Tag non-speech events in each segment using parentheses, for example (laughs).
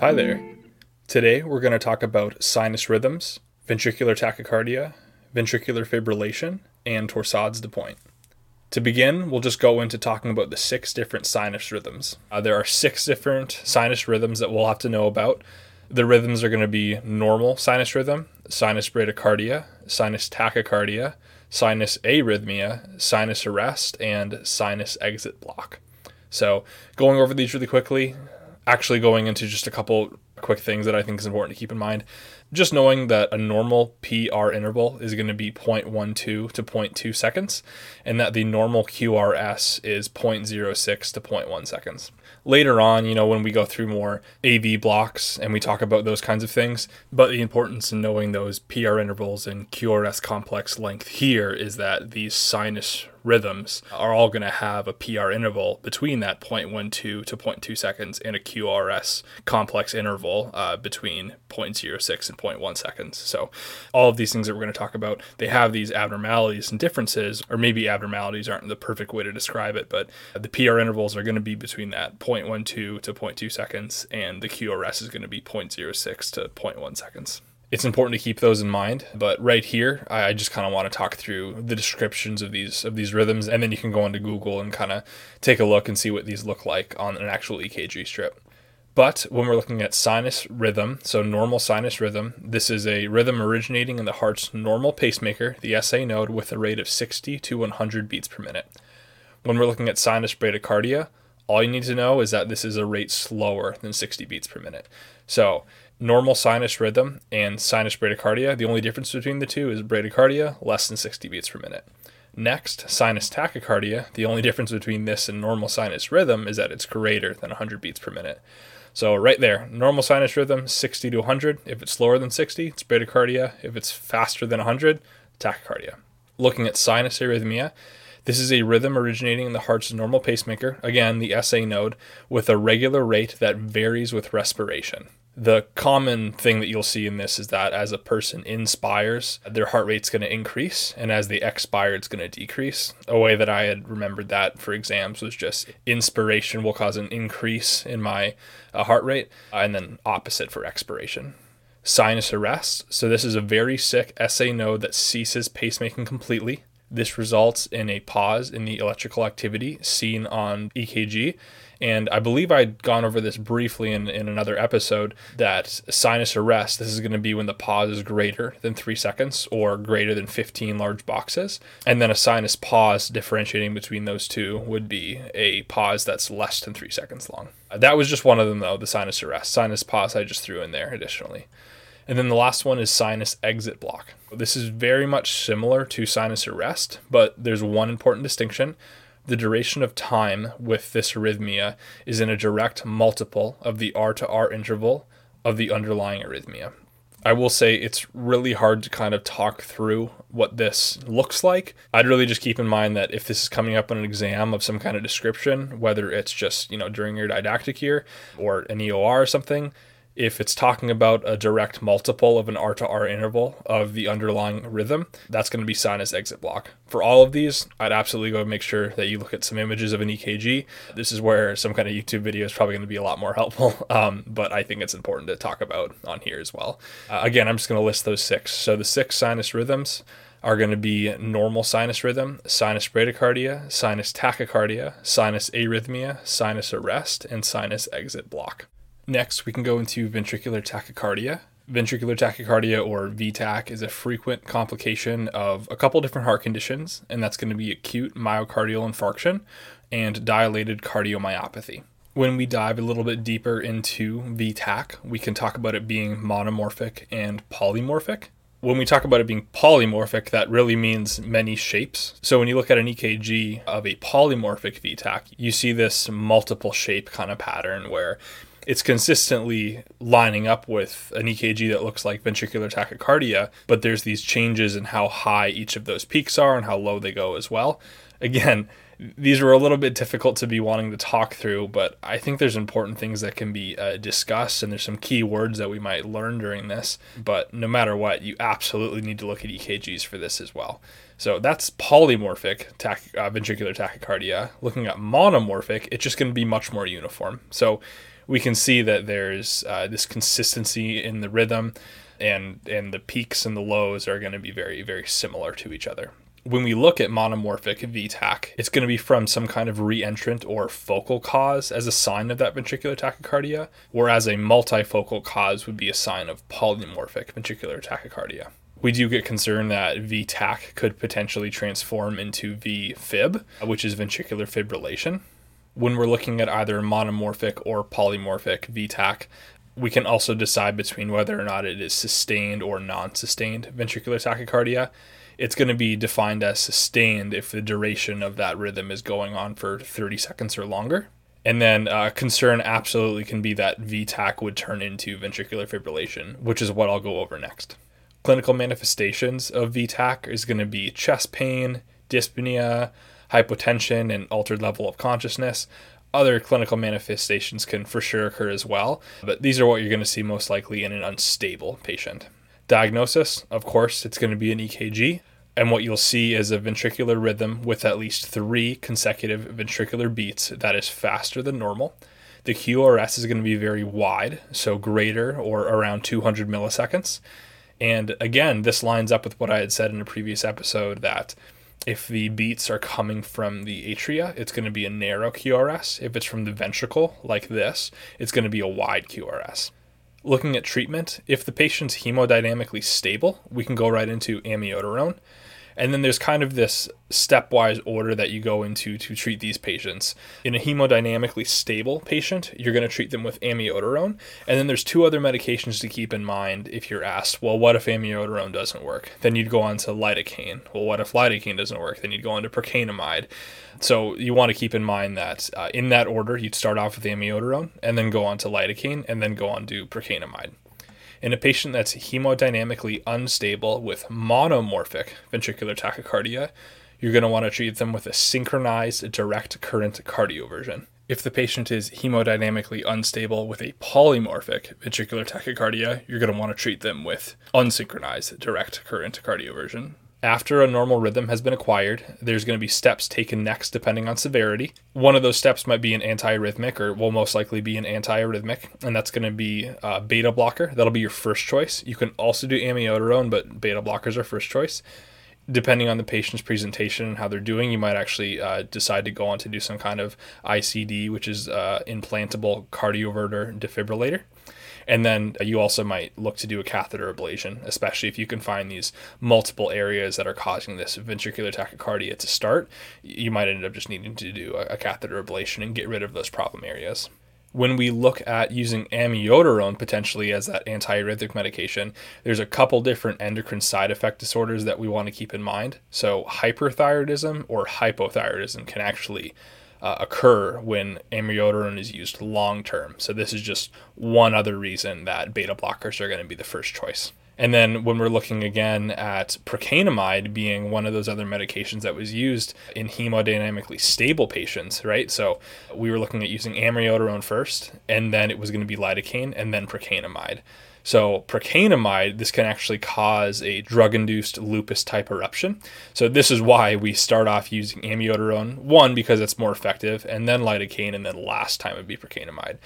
Hi there. Today we're going to talk about sinus rhythms, ventricular tachycardia, ventricular fibrillation, and torsades de pointes. To begin, we'll just go into talking about the six different sinus rhythms. Uh, there are six different sinus rhythms that we'll have to know about. The rhythms are going to be normal sinus rhythm, sinus bradycardia, sinus tachycardia, sinus arrhythmia, sinus arrest, and sinus exit block. So, going over these really quickly, actually going into just a couple quick things that I think is important to keep in mind. Just knowing that a normal PR interval is going to be 0.12 to 0.2 seconds, and that the normal QRS is 0.06 to 0.1 seconds. Later on, you know, when we go through more AV blocks and we talk about those kinds of things, but the importance in knowing those PR intervals and QRS complex length here is that these sinus rhythms are all going to have a PR interval between that 0.12 to 0.2 seconds and a QRS complex interval uh, between 0.06 and 0.1 seconds. So, all of these things that we're going to talk about, they have these abnormalities and differences, or maybe abnormalities aren't the perfect way to describe it, but the PR intervals are going to be between that 0.12 to 0.2 seconds, and the QRS is going to be 0.06 to 0.1 seconds it's important to keep those in mind. But right here, I just kind of want to talk through the descriptions of these of these rhythms, and then you can go into Google and kind of take a look and see what these look like on an actual EKG strip. But when we're looking at sinus rhythm, so normal sinus rhythm, this is a rhythm originating in the heart's normal pacemaker, the SA node, with a rate of 60 to 100 beats per minute. When we're looking at sinus bradycardia, all you need to know is that this is a rate slower than 60 beats per minute. So normal sinus rhythm and sinus bradycardia, the only difference between the two is bradycardia less than 60 beats per minute. Next, sinus tachycardia, the only difference between this and normal sinus rhythm is that it's greater than 100 beats per minute. So right there, normal sinus rhythm 60 to 100. If it's slower than 60, it's bradycardia. If it's faster than 100, tachycardia. Looking at sinus arrhythmia, this is a rhythm originating in the heart's normal pacemaker, again, the SA node, with a regular rate that varies with respiration the common thing that you'll see in this is that as a person inspires, their heart rate's going to increase, and as they expire, it's going to decrease. A way that I had remembered that for exams was just inspiration will cause an increase in my uh, heart rate, and then opposite for expiration. Sinus arrest. So, this is a very sick SA node that ceases pacemaking completely. This results in a pause in the electrical activity seen on EKG and I believe I'd gone over this briefly in, in another episode that sinus arrest, this is going to be when the pause is greater than three seconds or greater than 15 large boxes. And then a sinus pause differentiating between those two would be a pause that's less than three seconds long. That was just one of them, though, the sinus arrest. Sinus pause, I just threw in there additionally. And then the last one is sinus exit block. This is very much similar to sinus arrest, but there's one important distinction the duration of time with this arrhythmia is in a direct multiple of the R to R interval of the underlying arrhythmia. I will say it's really hard to kind of talk through what this looks like. I'd really just keep in mind that if this is coming up on an exam of some kind of description, whether it's just, you know, during your didactic year or an EOR or something, if it's talking about a direct multiple of an R to R interval of the underlying rhythm, that's going to be sinus exit block. For all of these, I'd absolutely go make sure that you look at some images of an EKG. This is where some kind of YouTube video is probably going to be a lot more (laughs) helpful, um, but I think it's important to talk about on here as well. Uh, again, I'm just going to list those six. So the six sinus rhythms are going to be normal sinus rhythm, sinus bradycardia, sinus tachycardia, sinus arrhythmia, sinus arrest, and sinus exit block. Next, we can go into ventricular tachycardia. Ventricular tachycardia, or VTach, is a frequent complication of a couple different heart conditions, and that's going to be acute myocardial infarction and dilated cardiomyopathy. When we dive a little bit deeper into VTach, we can talk about it being monomorphic and polymorphic. When we talk about it being polymorphic, that really means many shapes. So when you look at an EKG of a polymorphic VTach, you see this multiple shape kind of pattern where it's consistently lining up with an EKG that looks like ventricular tachycardia, but there's these changes in how high each of those peaks are and how low they go as well. again, these were a little bit difficult to be wanting to talk through, but I think there's important things that can be uh, discussed, and there's some key words that we might learn during this. But no matter what, you absolutely need to look at EKGs for this as well. So that's polymorphic tach- uh, ventricular tachycardia. Looking at monomorphic, it's just going to be much more uniform. So we can see that there's uh, this consistency in the rhythm, and and the peaks and the lows are going to be very very similar to each other when we look at monomorphic VTach, it's going to be from some kind of reentrant or focal cause as a sign of that ventricular tachycardia, whereas a multifocal cause would be a sign of polymorphic ventricular tachycardia. We do get concerned that VTach could potentially transform into VFib, which is ventricular fibrillation. When we're looking at either monomorphic or polymorphic VTach, we can also decide between whether or not it is sustained or non sustained ventricular tachycardia it's going to be defined as sustained if the duration of that rhythm is going on for 30 seconds or longer. And then uh, concern absolutely can be that VTach would turn into ventricular fibrillation, which is what I'll go over next. Clinical manifestations of VTach is going to be chest pain, dyspnea, hypotension, and altered level of consciousness. Other clinical manifestations can for sure occur as well, but these are what you're going to see most likely in an unstable patient. Diagnosis, of course, it's going to be an EKG. And what you'll see is a ventricular rhythm with at least three consecutive ventricular beats that is faster than normal. The QRS is going to be very wide, so greater or around 200 milliseconds. And again, this lines up with what I had said in a previous episode that if the beats are coming from the atria, it's going to be a narrow QRS. If it's from the ventricle, like this, it's going to be a wide QRS looking at treatment, if the patient's hemodynamically stable, we can go right into amiodarone. And then there's kind of this stepwise order that you go into to treat these patients. In a hemodynamically stable patient, you're going to treat them with amiodarone. And then there's two other medications to keep in mind if you're asked, well, what if amiodarone doesn't work? Then you'd go on to lidocaine. Well, what if lidocaine doesn't work? Then you'd go on to procainamide. So you want to keep in mind that uh, in that order, you'd start off with amiodarone and then go on to lidocaine and then go on to procainamide. In a patient that's hemodynamically unstable with monomorphic ventricular tachycardia, you're going to want to treat them with a synchronized direct current cardioversion. If the patient is hemodynamically unstable with a polymorphic ventricular tachycardia, you're going to want to treat them with unsynchronized direct current cardioversion. After a normal rhythm has been acquired, there's going to be steps taken next depending on severity. One of those steps might be an antiarrhythmic or will most likely be an antiarrhythmic, and that's going to be a beta blocker. That'll be your first choice. You can also do amiodarone, but beta blockers are first choice. Depending on the patient's presentation and how they're doing, you might actually uh, decide to go on to do some kind of ICD, which is uh, implantable cardioverter defibrillator. And then you also might look to do a catheter ablation, especially if you can find these multiple areas that are causing this ventricular tachycardia to start. You might end up just needing to do a, a catheter ablation and get rid of those problem areas when we look at using amiodarone potentially as that antiarrhythmic medication, there's a couple different endocrine side effect disorders that we want to keep in mind. So, hyperthyroidism or hypothyroidism can actually uh, occur when amiodarone is used long term. So this is just one other reason that beta blockers are going to be the first choice. And then when we're looking again at procainamide being one of those other medications that was used in hemodynamically stable patients, right? So we were looking at using amiodarone first, and then it was going to be lidocaine, and then procainamide. So, procainamide, this can actually cause a drug induced lupus type eruption. So, this is why we start off using amiodarone, one, because it's more effective, and then lidocaine, and then last time would be procainamide.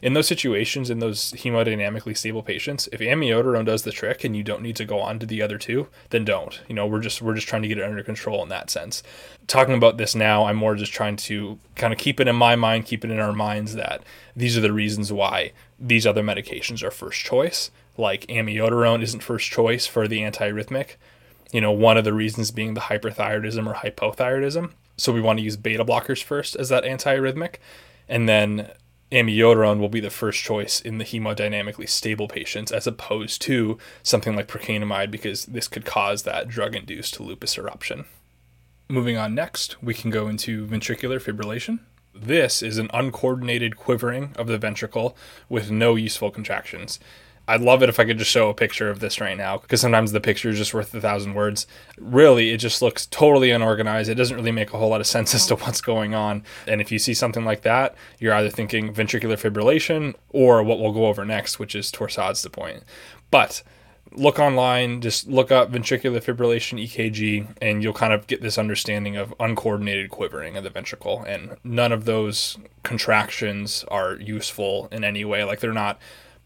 In those situations, in those hemodynamically stable patients, if amiodarone does the trick and you don't need to go on to the other two, then don't. You know, we're just we're just trying to get it under control in that sense. Talking about this now, I'm more just trying to kind of keep it in my mind, keep it in our minds that these are the reasons why these other medications are first choice. Like amiodarone isn't first choice for the antiarrhythmic. You know, one of the reasons being the hyperthyroidism or hypothyroidism. So we want to use beta blockers first as that antiarrhythmic. And then amiodarone will be the first choice in the hemodynamically stable patients as opposed to something like procainamide because this could cause that drug induced lupus eruption. Moving on next, we can go into ventricular fibrillation. This is an uncoordinated quivering of the ventricle with no useful contractions. I'd love it if I could just show a picture of this right now because sometimes the picture is just worth a thousand words. Really, it just looks totally unorganized. It doesn't really make a whole lot of sense as to what's going on. And if you see something like that, you're either thinking ventricular fibrillation or what we'll go over next, which is torsades de pointes. But look online, just look up ventricular fibrillation EKG, and you'll kind of get this understanding of uncoordinated quivering of the ventricle. And none of those contractions are useful in any way. Like they're not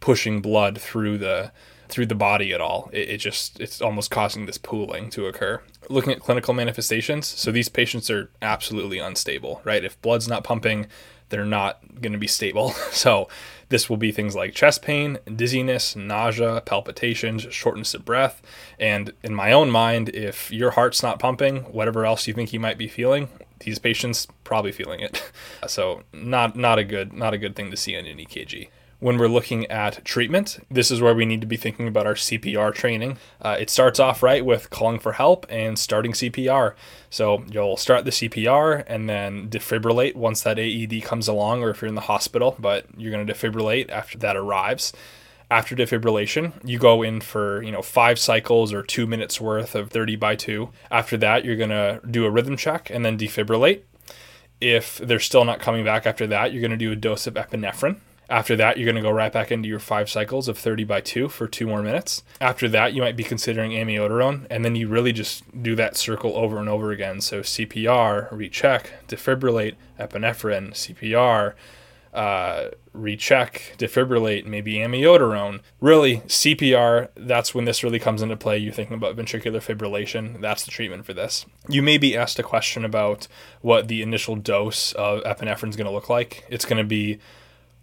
pushing blood through the through the body at all. It, it, just it's almost causing this pooling to occur. Looking at clinical manifestations, so these patients are absolutely unstable, right? If blood's not pumping, they're not going to be stable. (laughs) So this will be things like chest pain, dizziness, nausea, palpitations, shortness of breath. And in my own mind, if your heart's not pumping, whatever else you think you might be feeling, these patients probably feeling it. (laughs) So not not a good not a good thing to see in an EKG when we're looking at treatment, this is where we need to be thinking about our CPR training. Uh, it starts off right with calling for help and starting CPR. So you'll start the CPR and then defibrillate once that AED comes along, or if you're in the hospital, but you're going to defibrillate after that arrives. After defibrillation, you go in for you know five cycles or two minutes worth of 30 by 2. After that, you're going to do a rhythm check and then defibrillate. If they're still not coming back after that, you're going to do a dose of epinephrine after that, you're going to go right back into your five cycles of 30 by 2 for two more minutes. After that, you might be considering amiodarone, and then you really just do that circle over and over again. So CPR, recheck, defibrillate, epinephrine, CPR, uh, recheck, defibrillate, maybe amiodarone. Really, CPR, that's when this really comes into play. You're thinking about ventricular fibrillation. That's the treatment for this. You may be asked a question about what the initial dose of epinephrine is going to look like. It's going to be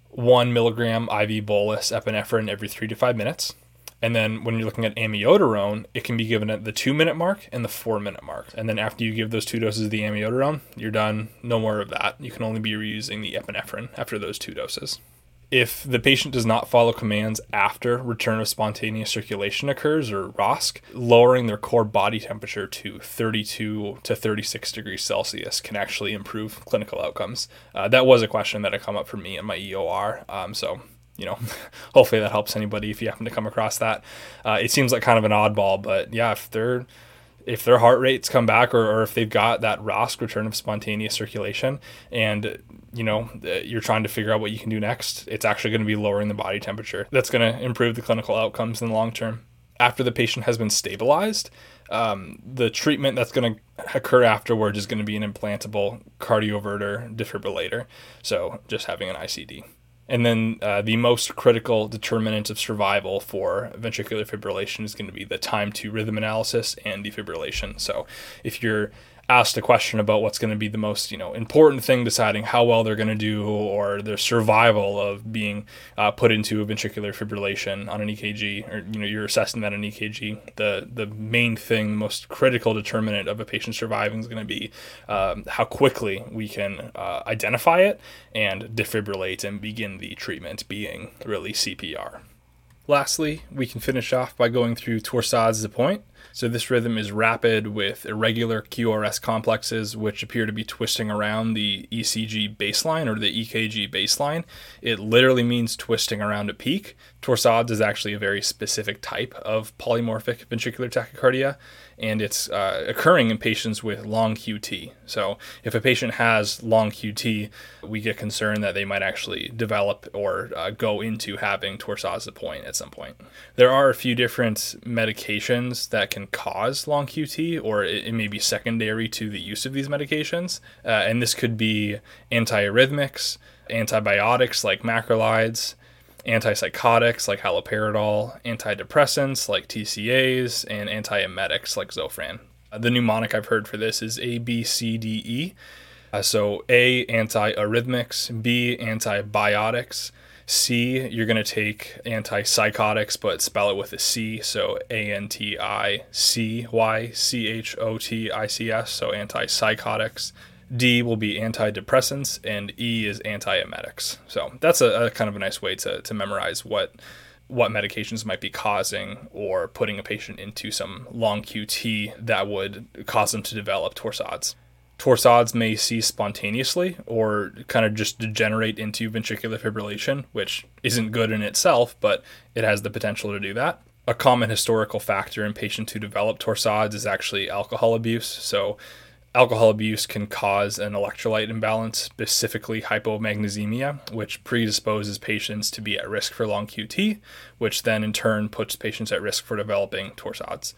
one milligram IV bolus epinephrine every three to five minutes. And then when you're looking at amiodarone, it can be given at the two minute mark and the four minute mark. And then after you give those two doses of the amiodarone, you're done. No more of that. You can only be reusing the epinephrine after those two doses. If the patient does not follow commands after return of spontaneous circulation occurs, or ROSC, lowering their core body temperature to 32 to 36 degrees Celsius can actually improve clinical outcomes. Uh, that was a question that had come up for me in my EOR. Um, so you know, (laughs) hopefully that helps anybody if you happen to come across that. Uh, it seems like kind of an oddball, but yeah, if they're if their heart rates come back or, or if they've got that ROSC return of spontaneous circulation and you know you're trying to figure out what you can do next it's actually going to be lowering the body temperature. That's going to improve the clinical outcomes in the long term. After the patient has been stabilized um, the treatment that's going to occur afterwards is going to be an implantable cardioverter defibrillator. So just having an icd and then uh, the most critical determinant of survival for ventricular fibrillation is going to be the time to rhythm analysis and defibrillation. So if you're asked a question about what's going to be the most you know important thing deciding how well they're going to do or their survival of being uh, put into a ventricular fibrillation on an EKG or you know you're assessing that on an EKG the the main thing the most critical determinant of a patient surviving is going to be um, how quickly we can uh, identify it and defibrillate and begin the treatment being really CPR. Lastly, we can finish off by going through torsades de pointes. So this rhythm is rapid with irregular QRS complexes, which appear to be twisting around the ECG baseline or the EKG baseline. It literally means twisting around a peak. Torsades is actually a very specific type of polymorphic ventricular tachycardia, and it's uh, occurring in patients with long QT. So, if a patient has long QT, we get concerned that they might actually develop or uh, go into having torsades de pointes at some point. There are a few different medications that can cause long QT, or it, it may be secondary to the use of these medications, uh, and this could be antiarrhythmics, antibiotics like macrolides antipsychotics like haloperidol, antidepressants like TCAs, and antiemetics like Zofran. Uh, the mnemonic I've heard for this is A, B, C, D, E. Uh, so A, antiarrhythmics, B, antibiotics, C, you're going to take antipsychotics, but spell it with a C. So A N T I C Y C H O T I C S. So antipsychotics. D will be antidepressants, and E is antiemetics. So that's a, a, kind of a nice way to, to memorize what what medications might be causing or putting a patient into some long QT that would cause them to develop torsades. Torsades may cease spontaneously or kind of just degenerate into ventricular fibrillation, which isn't good in itself, but it has the potential to do that. A common historical factor in patients who develop torsades is actually alcohol abuse. So, alcohol abuse can cause an electrolyte imbalance, specifically hypomagnesemia, which predisposes patients to be at risk for long QT, which then in turn puts patients at risk for developing torsades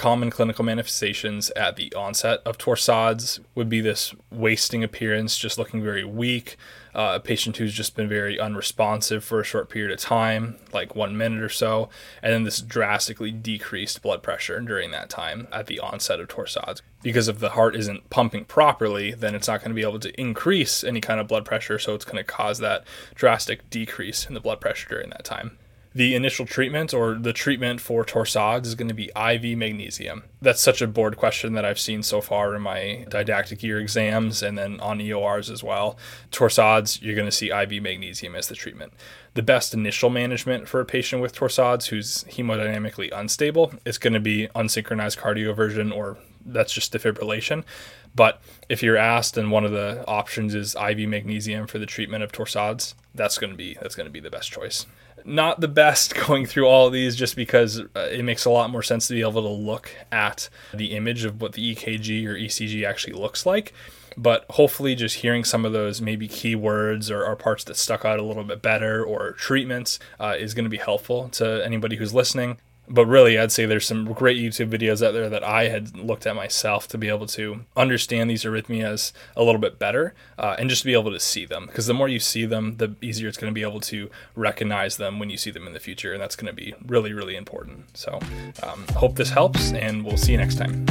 common clinical manifestations at the onset of torsades would be this wasting appearance, just looking very weak, uh, a patient who's just been very unresponsive for a short period of time, like one minute or so, and then this drastically decreased blood pressure during that time at the onset of torsades. Because if the heart isn't pumping properly, then it's not going to be able to increase any kind of blood pressure, so it's going to cause that drastic decrease in the blood pressure during that time the initial treatment or the treatment for torsades is going to be IV magnesium. That's such a board question that I've seen so far in my didactic year exams and then on EORs as well. Torsades, you're going to see IV magnesium as the treatment. The best initial management for a patient with torsades who's hemodynamically unstable is going to be unsynchronized cardioversion or that's just defibrillation. But if you're asked and one of the options is IV magnesium for the treatment of torsades, that's going to be that's going to be the best choice not the best (laughs) going through all of these just because uh, it makes a lot more sense to be able to look at the image of what the EKG or ECG actually looks like. But hopefully, just hearing some of those maybe keywords or, or parts that stuck out a little bit better or treatments uh, is going to be helpful to anybody who's listening but really i'd say there's some great youtube videos out there that i had looked at myself to be able to understand these arrhythmias a little bit better uh, and just to be able to see them. Because the more you see them the easier it's going to be able to recognize them when you see them in the future and that's going to be really really important. So um, hope this helps and we'll see you next time